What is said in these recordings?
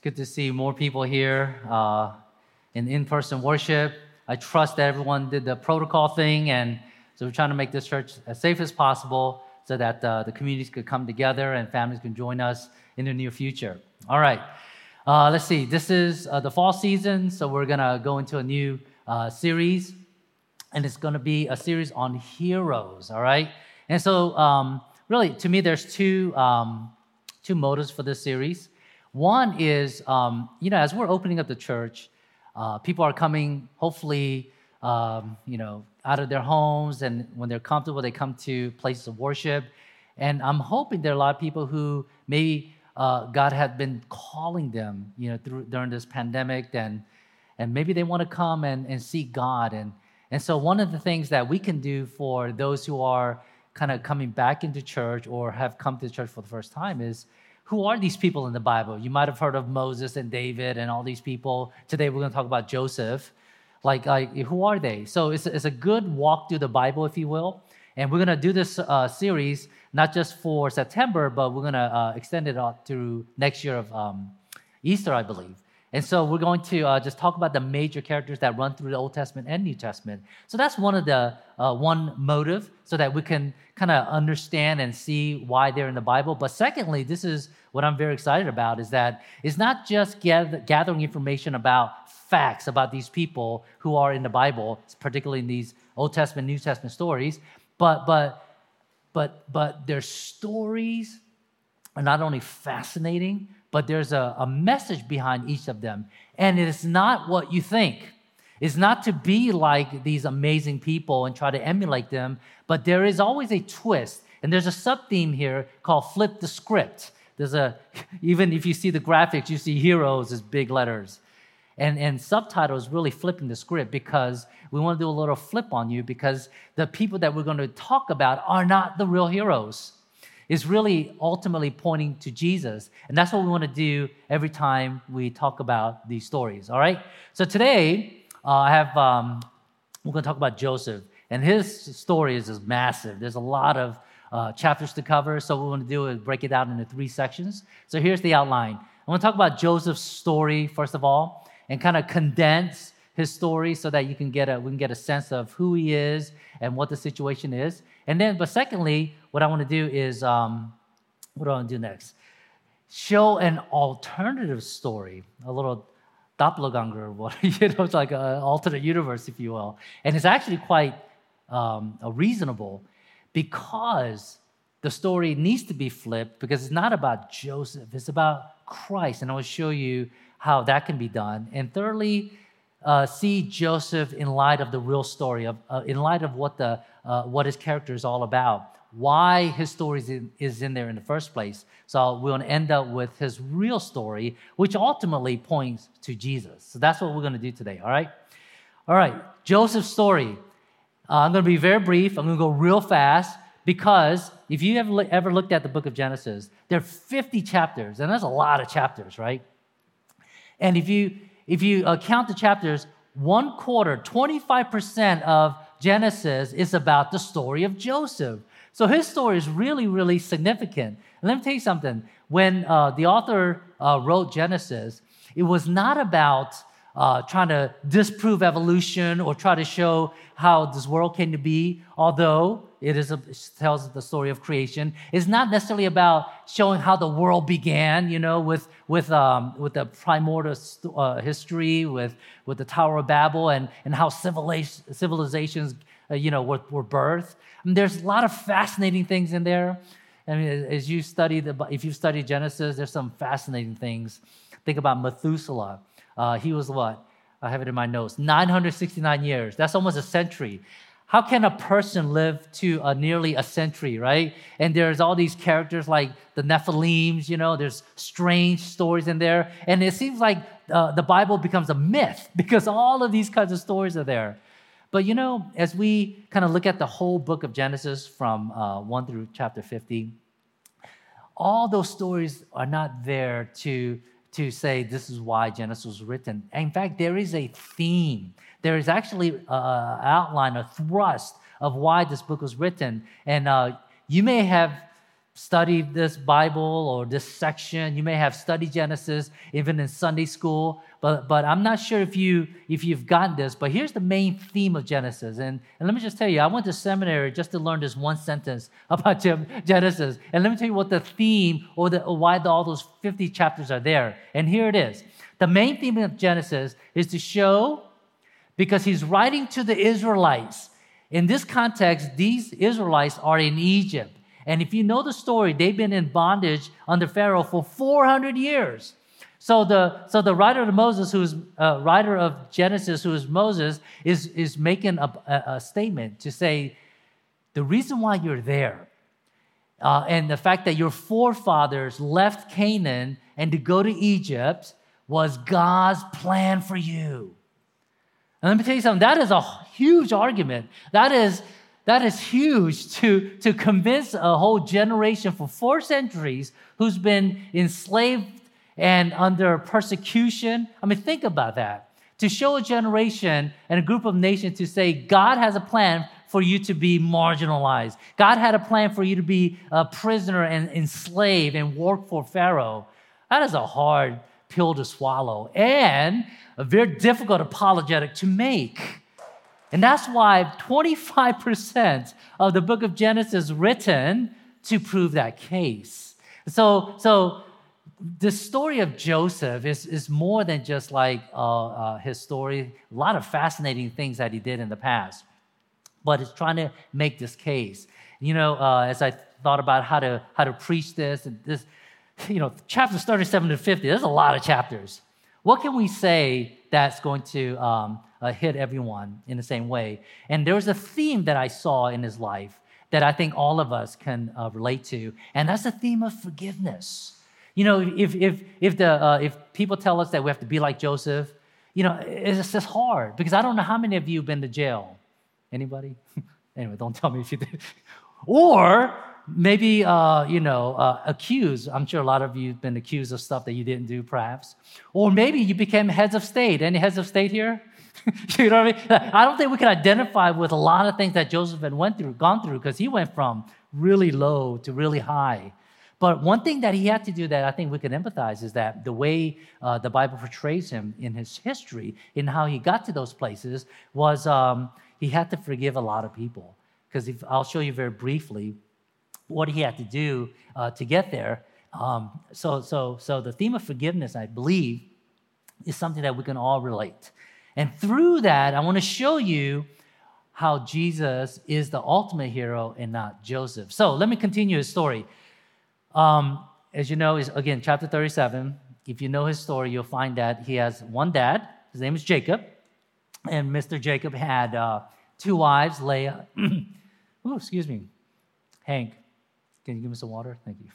It's good to see more people here uh, in in person worship. I trust that everyone did the protocol thing, and so we're trying to make this church as safe as possible so that uh, the communities could come together and families can join us in the near future. All right. Uh, let's see. This is uh, the fall season, so we're going to go into a new uh, series, and it's going to be a series on heroes. All right. And so, um, really, to me, there's two, um, two motives for this series. One is, um, you know, as we're opening up the church, uh, people are coming, hopefully, um, you know, out of their homes, and when they're comfortable, they come to places of worship. And I'm hoping there are a lot of people who maybe uh, God had been calling them, you know, through, during this pandemic, and and maybe they want to come and, and seek God. And and so one of the things that we can do for those who are kind of coming back into church or have come to church for the first time is who are these people in the Bible? You might have heard of Moses and David and all these people. Today we're going to talk about Joseph. Like, like who are they? So it's, it's a good walk through the Bible, if you will. And we're going to do this uh, series not just for September, but we're going to uh, extend it out through next year of um, Easter, I believe. And so we're going to uh, just talk about the major characters that run through the Old Testament and New Testament. So that's one of the uh, one motive, so that we can kind of understand and see why they're in the Bible. But secondly, this is what I'm very excited about: is that it's not just gather, gathering information about facts about these people who are in the Bible, particularly in these Old Testament, New Testament stories, but but but but their stories are not only fascinating but there's a, a message behind each of them. And it is not what you think. It's not to be like these amazing people and try to emulate them, but there is always a twist. And there's a sub theme here called flip the script. There's a, even if you see the graphics, you see heroes as big letters. And, and subtitles really flipping the script because we want to do a little flip on you because the people that we're going to talk about are not the real heroes is really ultimately pointing to Jesus. And that's what we want to do every time we talk about these stories, all right? So today, uh, I have, um, we're going to talk about Joseph. And his story is just massive. There's a lot of uh, chapters to cover. So what we want to do is break it out into three sections. So here's the outline. I want to talk about Joseph's story, first of all, and kind of condense his story so that you can get a we can get a sense of who he is and what the situation is. And then, but secondly, what I want to do is um, what do I want to do next? Show an alternative story, a little doppelganger, what you know, it's like an alternate universe, if you will. And it's actually quite um, reasonable because the story needs to be flipped because it's not about Joseph, it's about Christ. And I will show you how that can be done. And thirdly, uh, see Joseph in light of the real story, of, uh, in light of what, the, uh, what his character is all about, why his story is in, there in the first place. So to end up with his real story, which ultimately points to Jesus. So that's what we're going to do today, all right? All right, Joseph's story. Uh, I'm going to be very brief. I'm going to go real fast because if you ever, ever looked at the book of Genesis, there are 50 chapters, and that's a lot of chapters, right? And if you if you uh, count the chapters, one quarter, 25% of Genesis is about the story of Joseph. So his story is really, really significant. And let me tell you something. When uh, the author uh, wrote Genesis, it was not about uh, trying to disprove evolution or try to show how this world came to be, although it is a, it tells the story of creation. It's not necessarily about showing how the world began, you know, with with um, with the primordial uh, history, with with the Tower of Babel, and and how civilizations, uh, you know, were, were birthed. I mean, there's a lot of fascinating things in there. I mean, as you study the, if you study Genesis, there's some fascinating things. Think about Methuselah. Uh, he was what? I have it in my notes 969 years. That's almost a century. How can a person live to nearly a century, right? And there's all these characters like the Nephilims, you know, there's strange stories in there. And it seems like uh, the Bible becomes a myth because all of these kinds of stories are there. But you know, as we kind of look at the whole book of Genesis from uh, 1 through chapter 50, all those stories are not there to to say this is why Genesis was written. In fact, there is a theme. There is actually an outline, a thrust of why this book was written. And uh, you may have studied this Bible or this section. You may have studied Genesis even in Sunday school, but, but I'm not sure if, you, if you've gotten this. But here's the main theme of Genesis. And, and let me just tell you, I went to seminary just to learn this one sentence about Genesis. And let me tell you what the theme or, the, or why the, all those 50 chapters are there. And here it is. The main theme of Genesis is to show, because he's writing to the Israelites. In this context, these Israelites are in Egypt. And if you know the story, they've been in bondage under Pharaoh for 400 years. So the, so the writer of Moses, who's uh, writer of Genesis, who is Moses, is, is making a, a, statement to say, the reason why you're there uh, and the fact that your forefathers left Canaan and to go to Egypt was God's plan for you. And let me tell you something, that is a huge argument. That is, that is huge to, to convince a whole generation for four centuries who's been enslaved and under persecution. I mean, think about that. To show a generation and a group of nations to say, God has a plan for you to be marginalized. God had a plan for you to be a prisoner and enslaved and work for Pharaoh. That is a hard pill to swallow and a very difficult apologetic to make. And that's why 25% of the book of Genesis is written to prove that case. So, so the story of Joseph is, is more than just like uh, uh, his story, a lot of fascinating things that he did in the past. But it's trying to make this case. You know, uh, as I thought about how to, how to preach this, and this, you know, chapters 37 to 50, there's a lot of chapters. What can we say that's going to um, uh, hit everyone in the same way. And there was a theme that I saw in his life that I think all of us can uh, relate to, and that's the theme of forgiveness. You know, if, if, if, the, uh, if people tell us that we have to be like Joseph, you know, it's just hard because I don't know how many of you have been to jail. Anybody? anyway, don't tell me if you did. or maybe, uh, you know, uh, accused. I'm sure a lot of you have been accused of stuff that you didn't do, perhaps. Or maybe you became heads of state. Any heads of state here? you know what I mean? I don't think we can identify with a lot of things that Joseph had went through, gone through, because he went from really low to really high. But one thing that he had to do that I think we can empathize is that the way uh, the Bible portrays him in his history, in how he got to those places, was um, he had to forgive a lot of people. Because I'll show you very briefly what he had to do uh, to get there. Um, so, so, so the theme of forgiveness, I believe, is something that we can all relate. And through that, I want to show you how Jesus is the ultimate hero and not Joseph. So let me continue his story. Um, as you know, is again chapter 37. If you know his story, you'll find that he has one dad. His name is Jacob, and Mr. Jacob had uh, two wives, Leah. oh, excuse me, Hank. Can you give me some water? Thank you.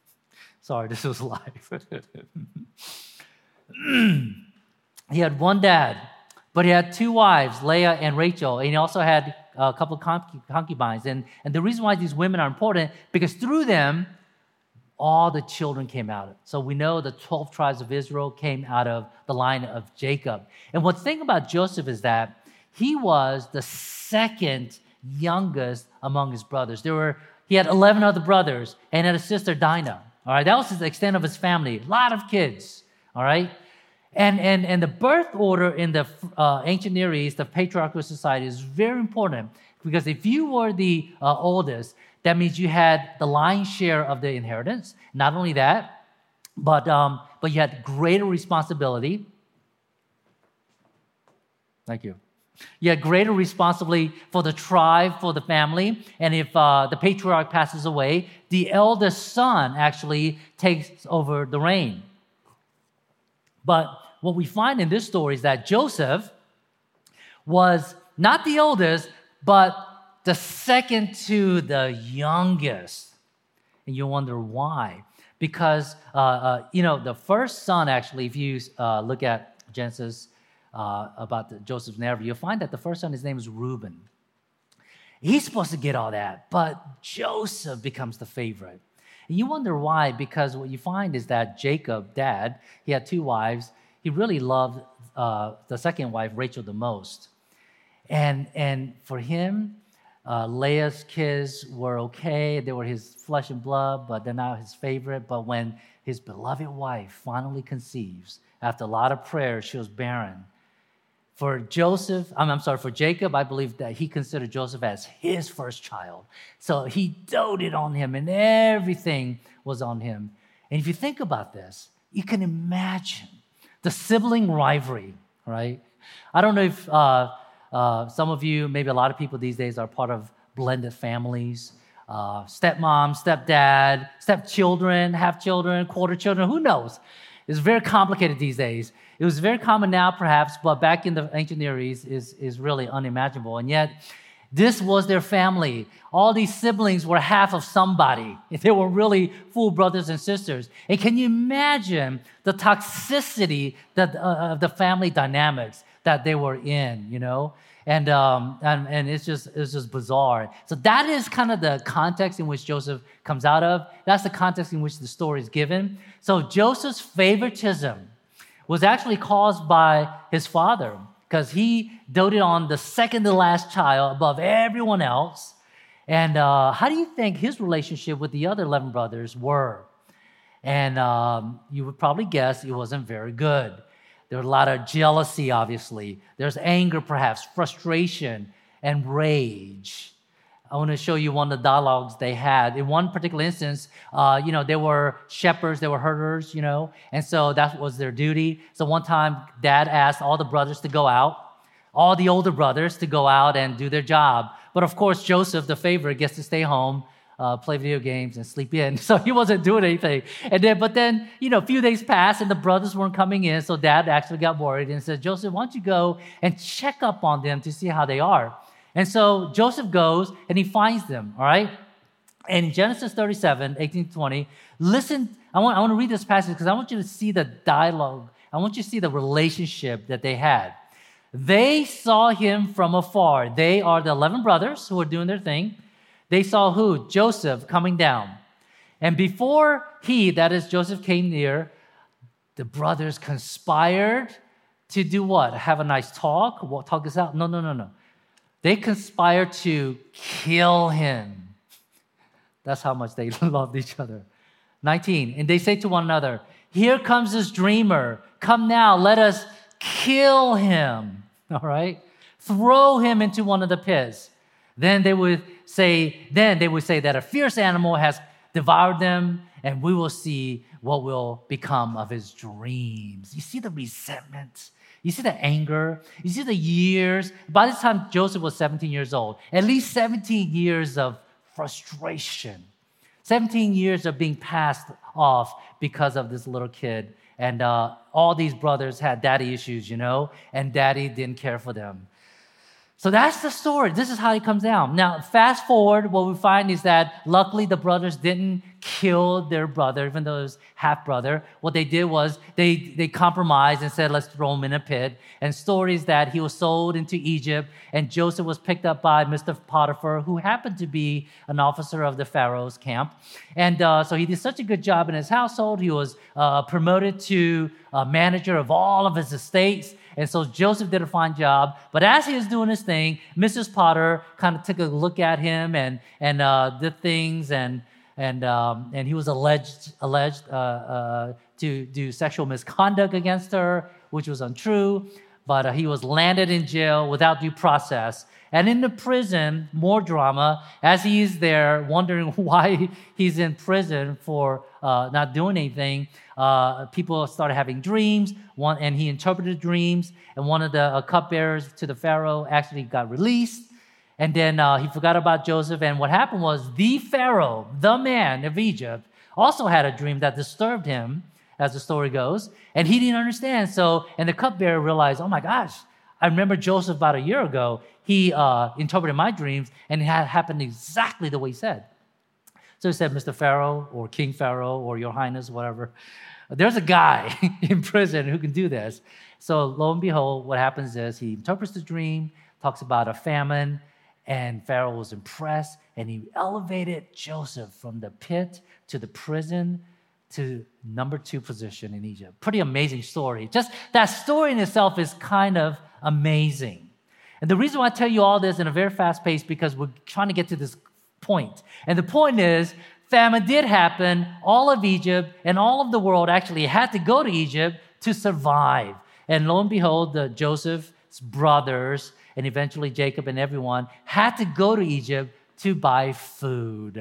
Sorry, this was live. he had one dad, but he had two wives, Leah and Rachel, and he also had a couple of concubines. And, and the reason why these women are important, because through them, all the children came out. So we know the 12 tribes of Israel came out of the line of Jacob. And what's thing about Joseph is that he was the second youngest among his brothers. There were he had 11 other brothers and had a sister Dinah. All right, that was the extent of his family. A lot of kids. All right, and, and, and the birth order in the uh, ancient Near East, the patriarchal society, is very important because if you were the uh, oldest, that means you had the lion's share of the inheritance. Not only that, but, um, but you had greater responsibility. Thank you. You had greater responsibility for the tribe, for the family. And if uh, the patriarch passes away, the eldest son actually takes over the reign. But what we find in this story is that Joseph was not the oldest, but the second to the youngest. And you wonder why. Because, uh, uh, you know, the first son, actually, if you uh, look at Genesis uh, about Joseph's narrative, you'll find that the first son, his name is Reuben. He's supposed to get all that, but Joseph becomes the favorite. And you wonder why, because what you find is that Jacob, dad, he had two wives, he really loved uh, the second wife, Rachel, the most. And, and for him, uh, Leah's kids were okay. They were his flesh and blood, but they're not his favorite. But when his beloved wife finally conceives, after a lot of prayers, she was barren. For Joseph, I'm, I'm sorry, for Jacob, I believe that he considered Joseph as his first child. So he doted on him, and everything was on him. And if you think about this, you can imagine the sibling rivalry, right? I don't know if uh, uh, some of you, maybe a lot of people these days, are part of blended families. Uh, stepmom, stepdad, stepchildren, half children, quarter children, who knows? It's very complicated these days. It was very common now, perhaps, but back in the ancient Near East is, is really unimaginable. And yet, this was their family. All these siblings were half of somebody. They were really full brothers and sisters. And can you imagine the toxicity that, uh, of the family dynamics that they were in, you know? And, um, and, and it's, just, it's just bizarre. So that is kind of the context in which Joseph comes out of. That's the context in which the story is given. So Joseph's favoritism was actually caused by his father because he doted on the second to last child above everyone else. And uh, how do you think his relationship with the other 11 brothers were? And um, you would probably guess it wasn't very good. There was a lot of jealousy, obviously. There's anger, perhaps, frustration, and rage. I want to show you one of the dialogues they had. In one particular instance, uh, you know, they were shepherds, they were herders, you know, and so that was their duty. So one time, dad asked all the brothers to go out, all the older brothers to go out and do their job. But of course, Joseph, the favorite, gets to stay home uh, play video games and sleep in. So he wasn't doing anything. And then, but then, you know, a few days passed and the brothers weren't coming in. So dad actually got worried and said, Joseph, why don't you go and check up on them to see how they are? And so Joseph goes and he finds them, all right? And Genesis 37, 18 20, listen, I want, I want to read this passage because I want you to see the dialogue. I want you to see the relationship that they had. They saw him from afar. They are the 11 brothers who are doing their thing they saw who? Joseph coming down. And before he, that is Joseph, came near, the brothers conspired to do what? Have a nice talk? Talk this out? No, no, no, no. They conspired to kill him. That's how much they loved each other. 19. And they say to one another, Here comes this dreamer. Come now, let us kill him. All right? Throw him into one of the pits. Then they would say, then they would say that a fierce animal has devoured them, and we will see what will become of his dreams. You see the resentment. You see the anger. You see the years. By the time Joseph was 17 years old, at least 17 years of frustration, 17 years of being passed off because of this little kid. And uh, all these brothers had daddy issues, you know, and daddy didn't care for them. So that's the story. This is how it comes down. Now, fast forward, what we find is that luckily the brothers didn't kill their brother, even though it was half brother. What they did was they, they compromised and said, let's throw him in a pit. And stories that he was sold into Egypt, and Joseph was picked up by Mr. Potiphar, who happened to be an officer of the Pharaoh's camp. And uh, so he did such a good job in his household. He was uh, promoted to manager of all of his estates. And so Joseph did a fine job. But as he was doing his thing, Mrs. Potter kind of took a look at him and, and uh, did things, and, and, um, and he was alleged, alleged uh, uh, to do sexual misconduct against her, which was untrue. But uh, he was landed in jail without due process. And in the prison, more drama, as he's there wondering why he's in prison for uh, not doing anything. Uh, people started having dreams, one, and he interpreted dreams. And one of the uh, cupbearers to the Pharaoh actually got released. And then uh, he forgot about Joseph. And what happened was the Pharaoh, the man of Egypt, also had a dream that disturbed him, as the story goes. And he didn't understand. So, and the cupbearer realized, oh my gosh, I remember Joseph about a year ago he uh, interpreted my dreams, and it had happened exactly the way he said. So he said, Mr. Pharaoh, or King Pharaoh, or Your Highness, whatever. There's a guy in prison who can do this. So lo and behold, what happens is he interprets the dream, talks about a famine, and Pharaoh was impressed, and he elevated Joseph from the pit to the prison to number two position in Egypt. Pretty amazing story. Just that story in itself is kind of amazing. And the reason why I tell you all this in a very fast pace because we're trying to get to this point. And the point is, famine did happen. All of Egypt and all of the world actually had to go to Egypt to survive. And lo and behold, the Joseph's brothers and eventually Jacob and everyone had to go to Egypt to buy food.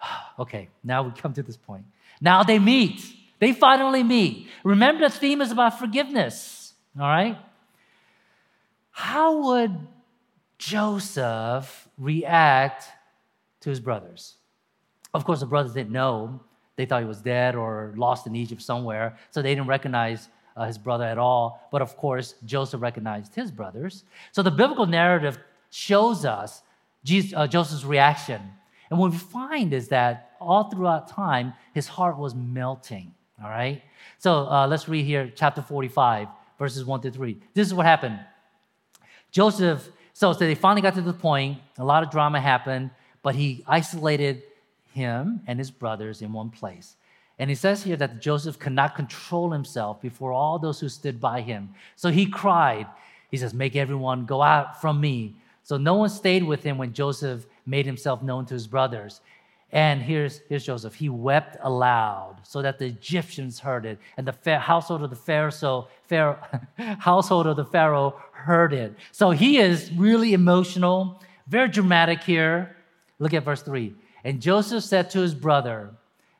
okay, now we come to this point. Now they meet. They finally meet. Remember, the theme is about forgiveness. All right? How would Joseph react to his brothers? Of course, the brothers didn't know. They thought he was dead or lost in Egypt somewhere, so they didn't recognize uh, his brother at all. But of course, Joseph recognized his brothers. So the biblical narrative shows us Jesus, uh, Joseph's reaction. And what we find is that all throughout time, his heart was melting. All right? So uh, let's read here, chapter 45, verses 1 to 3. This is what happened. Joseph, so, so they finally got to the point, a lot of drama happened, but he isolated him and his brothers in one place. And he says here that Joseph could not control himself before all those who stood by him. So he cried. He says, Make everyone go out from me. So no one stayed with him when Joseph made himself known to his brothers. And here's, here's Joseph. He wept aloud so that the Egyptians heard it, and the household of the Pharaoh, Pharaoh household of the Pharaoh heard it. So he is really emotional, very dramatic here. Look at verse 3. And Joseph said to his brother,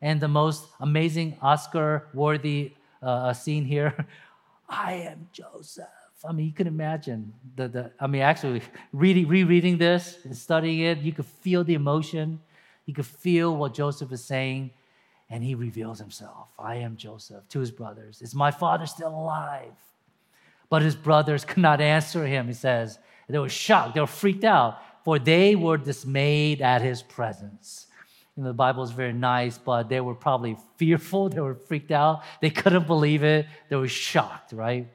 and the most amazing Oscar worthy uh, scene here I am Joseph. I mean, you can imagine the, the I mean, actually, reading, rereading this and studying it, you could feel the emotion. You could feel what Joseph is saying, and he reveals himself. I am Joseph to his brothers. Is my father still alive? But his brothers could not answer him, he says. They were shocked, they were freaked out, for they were dismayed at his presence. You know, the Bible is very nice, but they were probably fearful, they were freaked out, they couldn't believe it, they were shocked, right?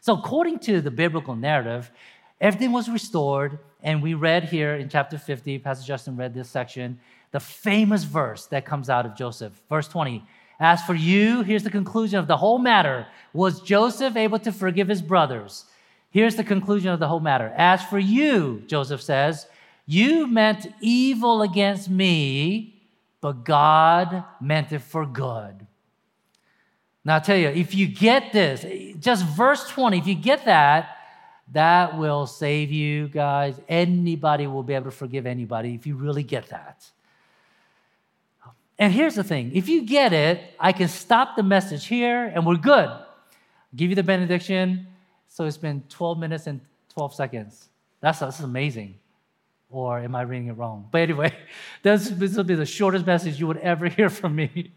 So, according to the biblical narrative, everything was restored. And we read here in chapter 50, Pastor Justin read this section, the famous verse that comes out of Joseph. Verse 20 As for you, here's the conclusion of the whole matter Was Joseph able to forgive his brothers? Here's the conclusion of the whole matter. As for you, Joseph says, you meant evil against me, but God meant it for good now, I'll tell you, if you get this, just verse 20, if you get that, that will save you guys. Anybody will be able to forgive anybody if you really get that. And here's the thing if you get it, I can stop the message here and we're good. I'll give you the benediction. So it's been 12 minutes and 12 seconds. That's, that's amazing. Or am I reading it wrong? But anyway, this, will be the shortest message you would ever hear from me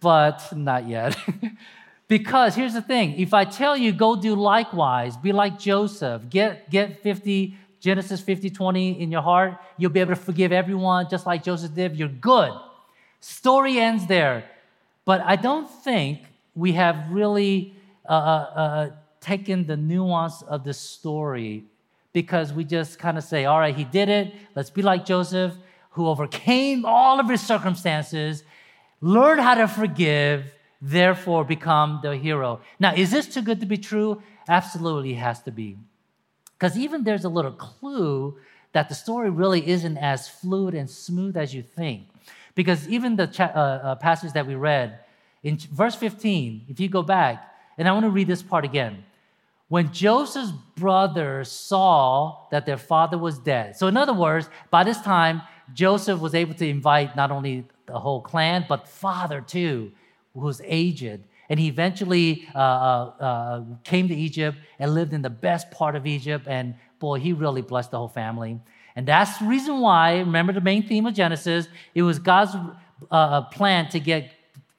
but not yet. because here's the thing if I tell you, go do likewise, be like Joseph, get, get 50, Genesis 50, 20 in your heart, you'll be able to forgive everyone just like Joseph did. You're good. Story ends there. But I don't think we have really uh, uh, uh taken the nuance of the story because we just kind of say, all right, he did it. Let's be like Joseph, who overcame all of his circumstances learn how to forgive, therefore become the hero. Now, is this too good to be true? Absolutely has to be. Because even there's a little clue that the story really isn't as fluid and smooth as you think. Because even the cha- uh, uh, passage that we read in verse 15, if you go back, and I want to read this part again. When Joseph's brothers saw that their father was dead. So, in other words, by this time, Joseph was able to invite not only the whole clan, but father too, who was aged. And he eventually uh, uh, uh, came to Egypt and lived in the best part of Egypt. And boy, he really blessed the whole family. And that's the reason why, remember the main theme of Genesis, it was God's uh, uh, plan to get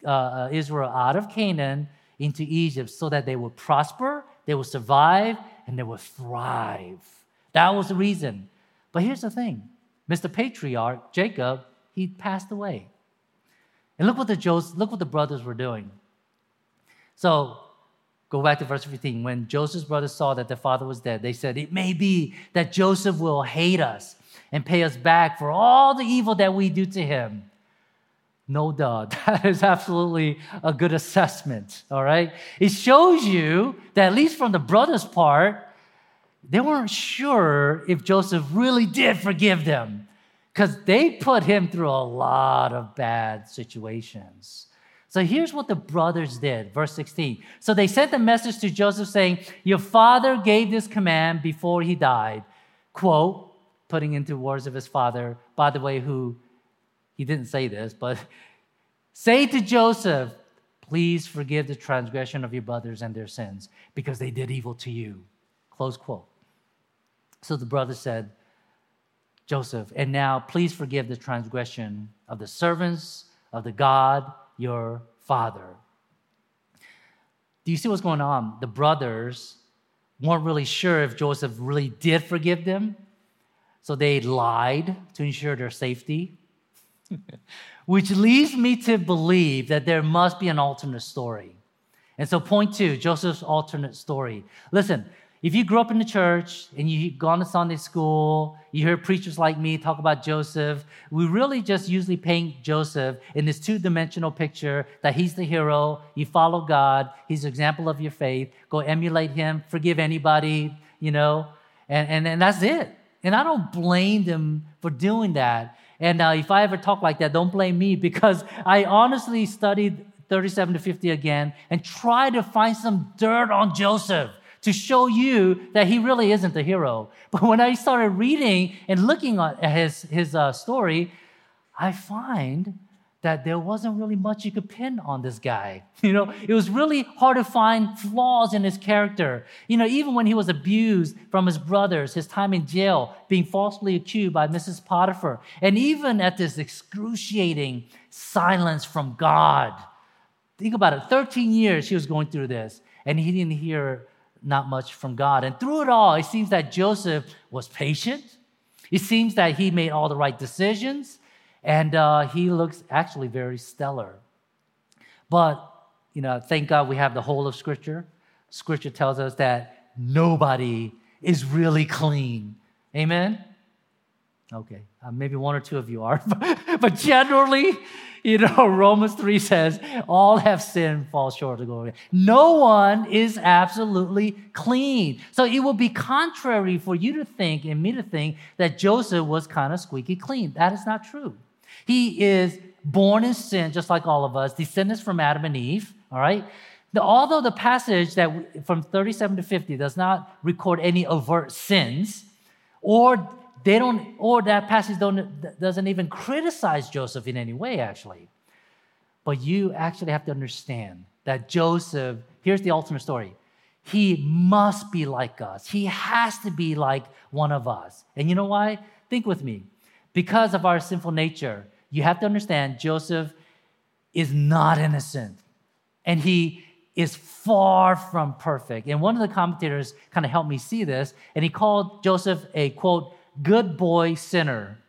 uh, Israel out of Canaan into Egypt so that they would prosper, they would survive, and they will thrive. That was the reason. But here's the thing Mr. Patriarch, Jacob, he passed away. And look what the Joseph, look what the brothers were doing. So go back to verse 15. When Joseph's brothers saw that their father was dead, they said, It may be that Joseph will hate us and pay us back for all the evil that we do to him. No doubt. That is absolutely a good assessment. All right. It shows you that at least from the brothers' part, they weren't sure if Joseph really did forgive them because they put him through a lot of bad situations. So here's what the brothers did, verse 16. So they sent a message to Joseph saying, Your father gave this command before he died. Quote, putting into words of his father, by the way, who he didn't say this, but say to Joseph, Please forgive the transgression of your brothers and their sins, because they did evil to you. Close quote. So the brother said, Joseph, and now please forgive the transgression of the servants of the God your father. Do you see what's going on? The brothers weren't really sure if Joseph really did forgive them, so they lied to ensure their safety. Which leads me to believe that there must be an alternate story. And so, point two Joseph's alternate story. Listen, if you grew up in the church and you've gone to Sunday school, you hear preachers like me talk about Joseph, we really just usually paint Joseph in this two dimensional picture that he's the hero, you follow God, he's an example of your faith, go emulate him, forgive anybody, you know, and, and, and that's it. And I don't blame them for doing that. And uh, if I ever talk like that, don't blame me because I honestly studied 37 to 50 again and tried to find some dirt on Joseph to show you that he really isn't the hero. But when I started reading and looking at his, his uh, story, I find that there wasn't really much you could pin on this guy. You know, it was really hard to find flaws in his character. You know, even when he was abused from his brothers, his time in jail, being falsely accused by Mrs. Potiphar, and even at this excruciating silence from God. Think about it 13 years he was going through this, and he didn't hear not much from God. And through it all, it seems that Joseph was patient. It seems that he made all the right decisions, and uh, he looks actually very stellar. But, you know, thank God we have the whole of Scripture. Scripture tells us that nobody is really clean. Amen? Okay, uh, maybe one or two of you are, but generally, you know, Romans 3 says, all have sinned, fall short of glory. No one is absolutely clean. So it will be contrary for you to think and me to think that Joseph was kind of squeaky clean. That is not true. He is born in sin, just like all of us, descendants from Adam and Eve, all right? Although the passage that from 37 to 50 does not record any overt sins or they don't, or that passage don't, doesn't even criticize Joseph in any way, actually. But you actually have to understand that Joseph, here's the ultimate story. He must be like us. He has to be like one of us. And you know why? Think with me. Because of our sinful nature, you have to understand Joseph is not innocent. And he is far from perfect. And one of the commentators kind of helped me see this, and he called Joseph a quote, good boy sinner.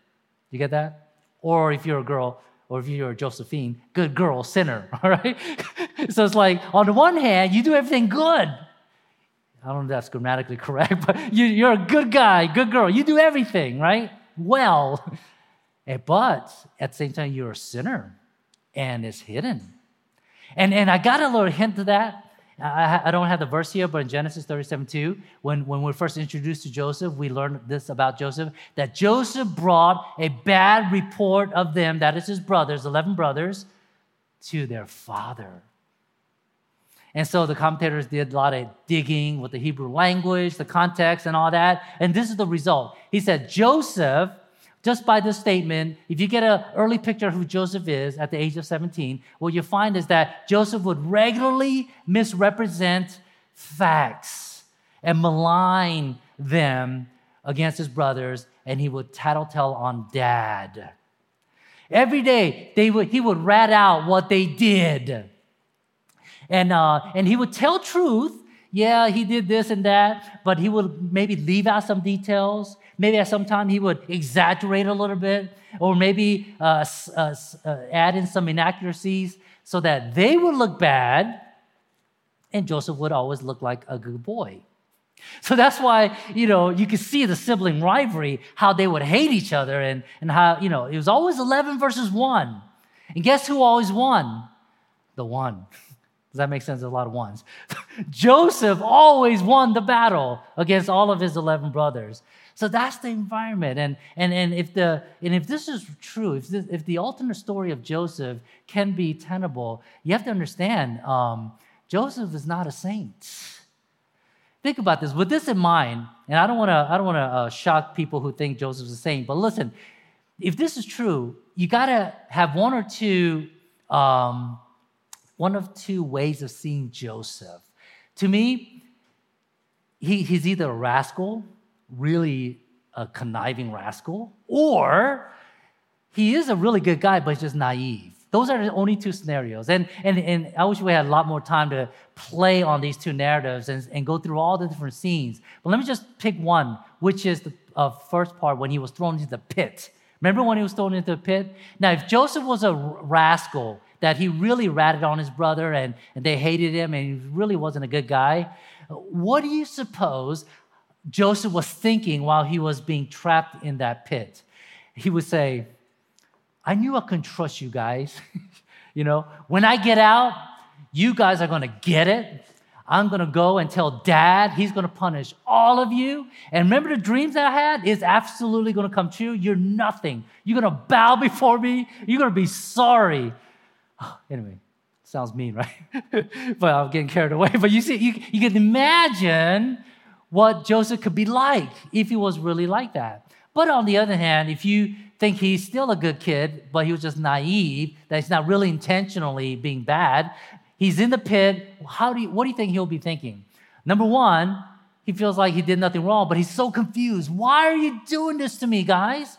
You get that? Or if you're a girl, or if you're a Josephine, good girl sinner, all right? so it's like, on the one hand, you do everything good. I don't know if that's grammatically correct, but you, are a good guy, good girl. You do everything, right? Well. Eh, but at the same time, you're a sinner, and it's hidden. And, and I got a little hint to that I, I don't have the verse here, but in Genesis 37 2, when, when we're first introduced to Joseph, we learn this about Joseph that Joseph brought a bad report of them, that is his brothers, 11 brothers, to their father. And so the commentators did a lot of digging with the Hebrew language, the context, and all that. And this is the result. He said, Joseph just by this statement, if you get an early picture of who Joseph is at the age of 17, what you find is that Joseph would regularly misrepresent facts and malign them against his brothers, and he would tattletale on dad. Every day, they would, he would rat out what they did. And, uh, and he would tell truth. Yeah, he did this and that, but he would maybe leave out some details. Maybe at some time he would exaggerate a little bit, or maybe uh, uh, uh, add in some inaccuracies so that they would look bad, and Joseph would always look like a good boy. So that's why, you know, you could see the sibling rivalry, how they would hate each other, and, and how, you know, it was always 11 versus 1. And guess who always won? The one. Does that make sense? There's a lot of ones. Joseph always won the battle against all of his 11 brothers. So that's the environment. And, and, and, if, the, and if this is true, if, this, if the alternate story of Joseph can be tenable, you have to understand um, Joseph is not a saint. Think about this. With this in mind, and I don't want to I don't want to uh, shock people who think Joseph's a saint, but listen, if this is true, you got to have one or two um, one of two ways of seeing Joseph. To me, he, he's either a rascal, really a conniving rascal, or he is a really good guy, but he's just naive. Those are the only two scenarios. And, and, and I wish we had a lot more time to play on these two narratives and, and go through all the different scenes. But let me just pick one, which is the uh, first part when he was thrown into the pit. Remember when he was thrown into the pit? Now, if Joseph was a rascal, that he really ratted on his brother and, and they hated him and he really wasn't a good guy, what do you suppose Joseph was thinking while he was being trapped in that pit? He would say, I knew I couldn't trust you guys. you know, when I get out, you guys are to get it. I'm to go and tell dad. He's to punish all of you. And remember the dreams I had is absolutely to come true. You're nothing. You're to bow before me. You're to be sorry. Anyway, sounds mean, right? but I'm getting carried away. But you see, you, you can imagine what Joseph could be like if he was really like that. But on the other hand, if you think he's still a good kid, but he was just naive, that he's not really intentionally being bad. He's in the pit. How do you, what do you think he'll be thinking? Number one, he feels like he did nothing wrong, but he's so confused. Why are you doing this to me, guys?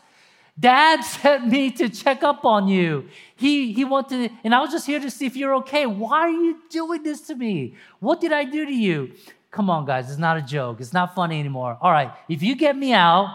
Dad sent me to check up on you. He, he wanted, and I was just here to see if you're okay. Why are you doing this to me? What did I do to you? Come on, guys, it's not a joke. It's not funny anymore. All right, if you get me out,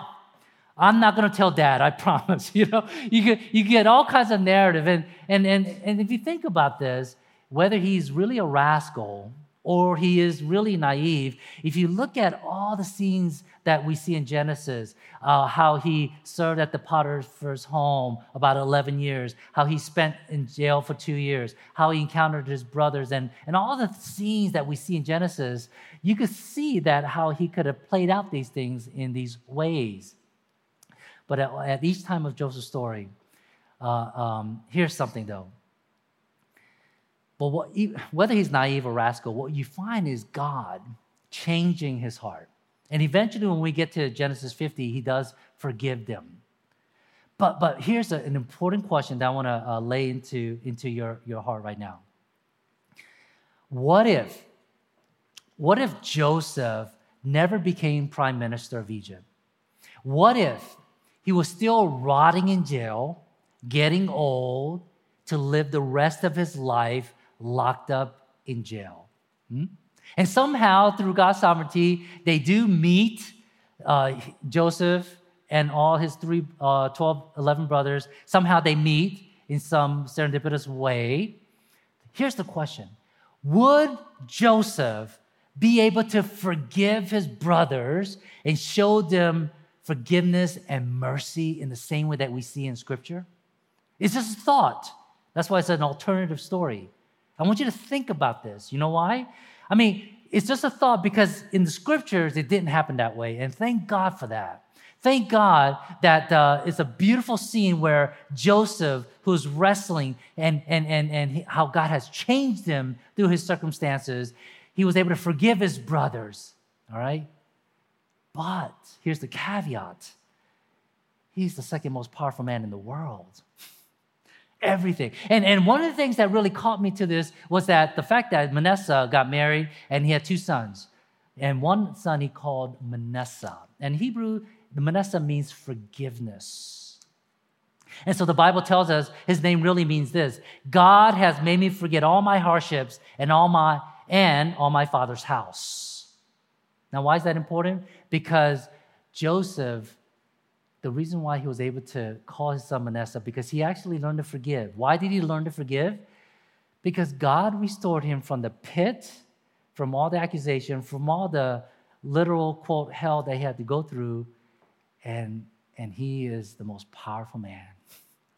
I'm not going to tell dad, I promise. You know, you get, you get all kinds of narrative. And, and, and, and if you think about this, whether he's really a rascal or he is really naive, if you look at all the scenes that we see in Genesis, uh, how he served at the Potiphar's home about 11 years, how he spent in jail for two years, how he encountered his brothers, and, and all the scenes that we see in Genesis, you could see that how he could have played out these things in these ways. But at, at each time of Joseph's story, uh, um, here's something though. But what, whether he's naive or rascal, what you find is God changing his heart. And eventually, when we get to Genesis 50, he does forgive them. But, but here's a, an important question that I want to uh, lay into, into your, your heart right now. What if, what if Joseph never became prime minister of Egypt? What if he was still rotting in jail, getting old, to live the rest of his life locked up in jail. Hmm? And somehow, through God's sovereignty, they do meet uh, Joseph and all his three, uh, 12, 11 brothers. Somehow they meet in some serendipitous way. Here's the question Would Joseph be able to forgive his brothers and show them forgiveness and mercy in the same way that we see in Scripture? It's just a thought. That's why it's an alternative story. I want you to think about this. You know why? I mean, it's just a thought because in the scriptures it didn't happen that way. And thank God for that. Thank God that uh, it's a beautiful scene where Joseph, who's wrestling and, and, and, and how God has changed him through his circumstances, he was able to forgive his brothers. All right? But here's the caveat he's the second most powerful man in the world. Everything. And, and one of the things that really caught me to this was that the fact that Manasseh got married and he had two sons. And one son he called Manasseh. And Hebrew, Manasseh means forgiveness. And so the Bible tells us his name really means this God has made me forget all my hardships and all my and all my father's house. Now, why is that important? Because Joseph, the reason why he was able to call his son Manasseh, because he actually learned to forgive. Why did he learn to forgive? Because God restored him from the pit, from all the accusation, from all the literal quote hell that he had to go through, and and he is the most powerful man,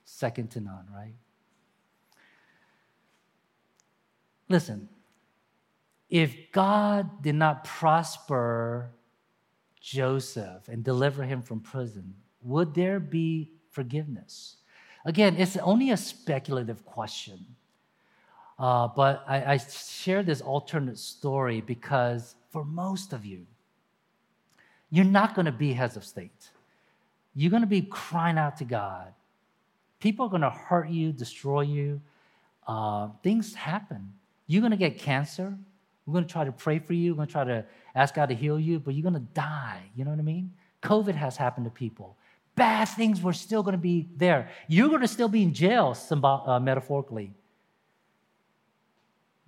second to none, right? Listen, if God did not prosper Joseph and deliver him from prison, would there be forgiveness? Again, it's only a speculative question. Uh, but I, I share this alternate story because for most of you, you're not going to be heads of state. You're going to be crying out to God. People are going to hurt you, destroy you. Uh, things happen. You're going to get cancer. We're going to try to pray for you. We're going to try to ask God to heal you, but you're going to die. You know what I mean? COVID has happened to people. Bad things were still going to be there. You're going to still be in jail, uh, metaphorically.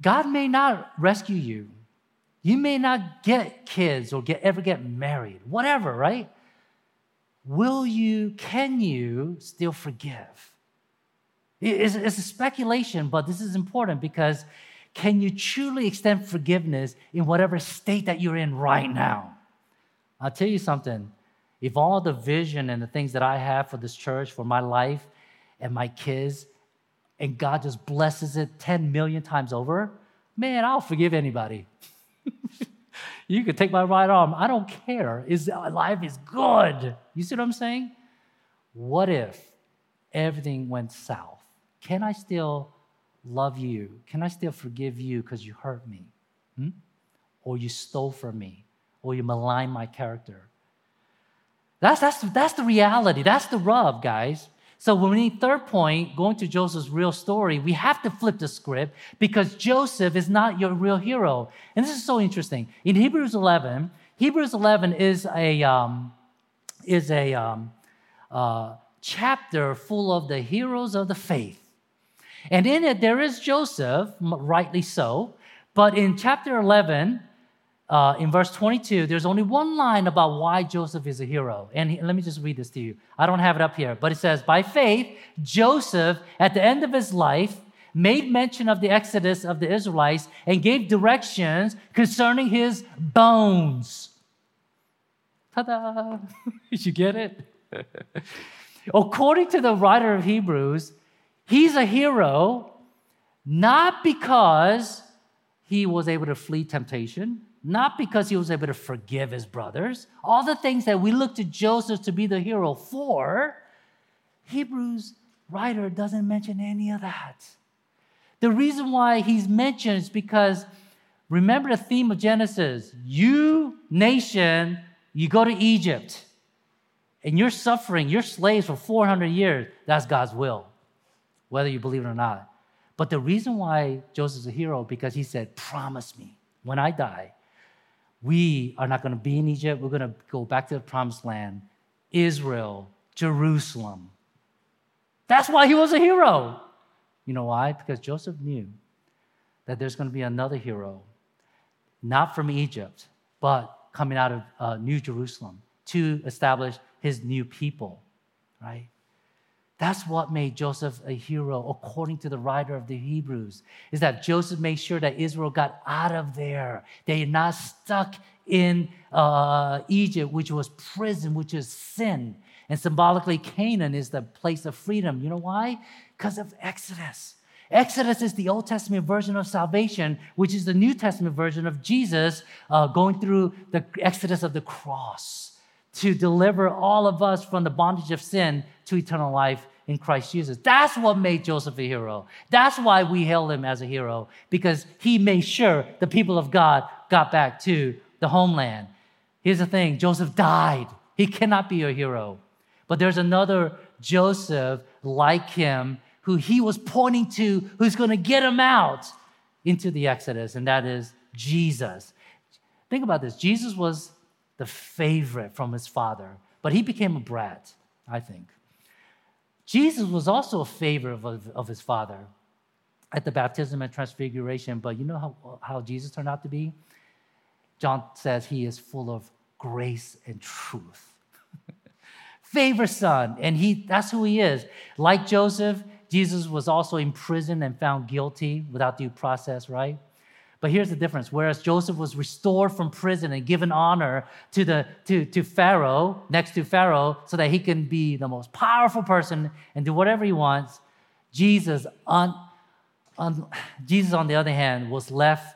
God may not rescue you. You may not get kids or get, ever get married, whatever, right? Will you, can you still forgive? It's, it's a speculation, but this is important because can you truly extend forgiveness in whatever state that you're in right now? I'll tell you something. If all the vision and the things that I have for this church, for my life and my kids, and God just blesses it 10 million times over, man, I'll forgive anybody. you could take my right arm. I don't care. Is life is good. You see what I'm saying? What if everything went south? Can I still love you? Can I still forgive you because you hurt me? Hmm? Or you stole from me? Or you malign my character? That's, that's, that's the reality. That's the rub, guys. So when we need third point, going to Joseph's real story, we have to flip the script because Joseph is not your real hero. And this is so interesting. In Hebrews 11, Hebrews 11 is a, um, is a um, uh, chapter full of the heroes of the faith. And in it, there is Joseph, rightly so. But in chapter 11, uh, in verse 22, there's only one line about why Joseph is a hero. And he, let me just read this to you. I don't have it up here, but it says, By faith, Joseph, at the end of his life, made mention of the exodus of the Israelites and gave directions concerning his bones. Ta da! Did you get it? According to the writer of Hebrews, he's a hero not because he was able to flee temptation not because he was able to forgive his brothers. All the things that we look to Joseph to be the hero for, Hebrews writer doesn't mention any of that. The reason why he's mentioned is because remember the theme of Genesis you, nation, you go to Egypt and you're suffering, you're slaves for 400 years. That's God's will, whether you believe it or not. But the reason why Joseph's a hero because he said, Promise me when I die, we are not going to be in Egypt. We're going to go back to the promised land, Israel, Jerusalem. That's why he was a hero. You know why? Because Joseph knew that there's going to be another hero, not from Egypt, but coming out of uh, New Jerusalem to establish his new people, right? That's what made Joseph a hero, according to the writer of the Hebrews, is that Joseph made sure that Israel got out of there. They are not stuck in uh, Egypt, which was prison, which is sin. And symbolically, Canaan is the place of freedom. You know why? Because of Exodus. Exodus is the Old Testament version of salvation, which is the New Testament version of Jesus uh, going through the exodus of the cross to deliver all of us from the bondage of sin to eternal life in Christ Jesus. That's what made Joseph a hero. That's why we hail him as a hero, because he made sure the people of God got back to the homeland. Here's the thing Joseph died. He cannot be a hero. But there's another Joseph like him who he was pointing to who's going to get him out into the Exodus, and that is Jesus. Think about this Jesus was the favorite from his father, but he became a brat, I think. Jesus was also a favor of, of his father at the baptism and transfiguration, but you know how, how Jesus turned out to be? John says he is full of grace and truth. favor son, and he that's who he is. Like Joseph, Jesus was also imprisoned and found guilty without due process, right? But here's the difference. Whereas Joseph was restored from prison and given honor to, the, to, to Pharaoh, next to Pharaoh, so that he can be the most powerful person and do whatever he wants, Jesus, on, on, Jesus, on the other hand, was left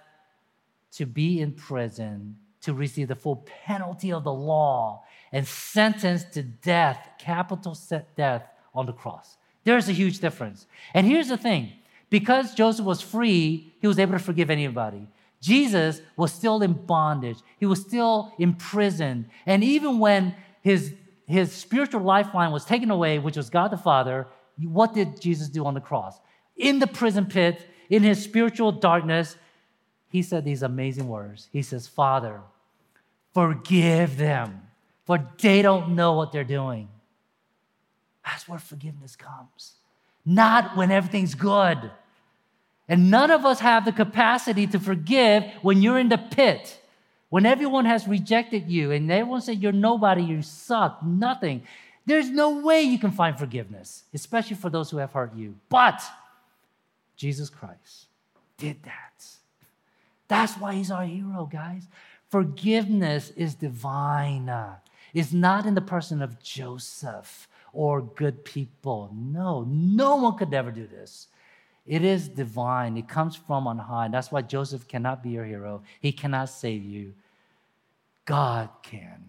to be in prison to receive the full penalty of the law and sentenced to death, capital death on the cross. There's a huge difference. And here's the thing because Joseph was free, he was able to forgive anybody. Jesus was still in bondage, he was still in prison. And even when his, his spiritual lifeline was taken away, which was God the Father, what did Jesus do on the cross? In the prison pit, in his spiritual darkness, he said these amazing words. He says, Father, forgive them, for they don't know what they're doing. That's where forgiveness comes. Not when everything's good. And none of us have the capacity to forgive when you're in the pit, when everyone has rejected you and everyone said you're nobody, you suck, nothing. There's no way you can find forgiveness, especially for those who have hurt you. But Jesus Christ did that. That's why he's our hero, guys. Forgiveness is divine. It's not in the person of Joseph or good people. No, no one could ever do this. It is divine. It comes from on high. That's why Joseph cannot be your hero. He cannot save you. God can.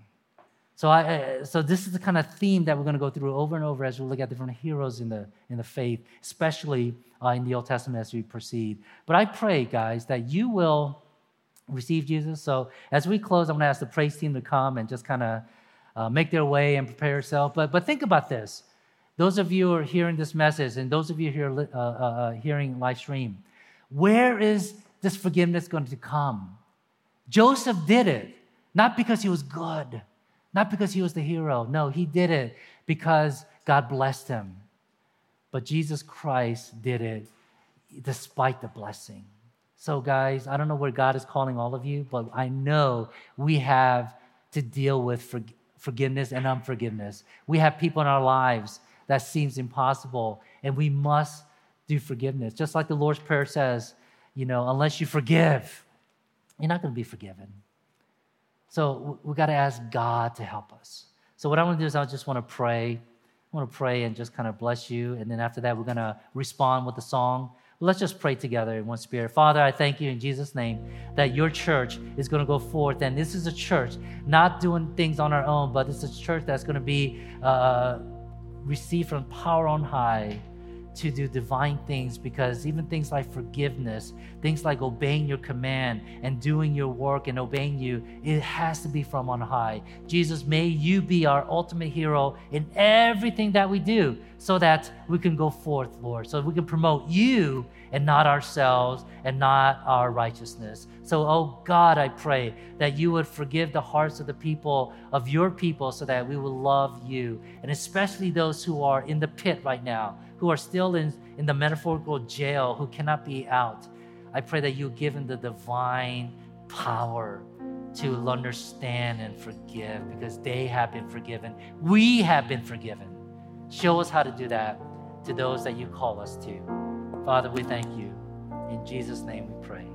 So, I, so this is the kind of theme that we're going to go through over and over as we look at different heroes in the, in the faith, especially uh, in the Old Testament as we proceed. But I pray, guys, that you will receive Jesus. So as we close, I'm going to ask the praise team to come and just kind of uh, make their way and prepare yourself. But, but think about this. Those of you who are hearing this message and those of you here uh, uh, uh, hearing live stream, where is this forgiveness going to come? Joseph did it, not because he was good, not because he was the hero. No, he did it because God blessed him. But Jesus Christ did it despite the blessing. So, guys, I don't know where God is calling all of you, but I know we have to deal with forgiveness and unforgiveness. We have people in our lives that seems impossible, and we must do forgiveness. Just like the Lord's Prayer says, you know, unless you forgive, you're not going to be forgiven. So we got to ask God to help us. So what I want to do is I just want to pray. I want to pray and just kind of bless you, and then after that we're going to respond with the song. Let's just pray together in one spirit. Father, I thank you in Jesus' name that your church is going to go forth. And this is a church not doing things on our own, but it's a church that's going to be uh, received from power on high to do divine things because even things like forgiveness, things like obeying your command and doing your work and obeying you, it has to be from on high. Jesus, may you be our ultimate hero in everything that we do so that we can go forth, Lord, so we can promote you and not ourselves and not our righteousness. So, oh God, I pray that you would forgive the hearts of the people, of your people, so that we will love you, and especially those who are in the pit right now who are still in, in the metaphorical jail, who cannot be out. I pray that you give them the divine power to understand and forgive because they have been forgiven. We have been forgiven. Show us how to do that to those that you call us to. Father, we thank you. In Jesus' name we pray.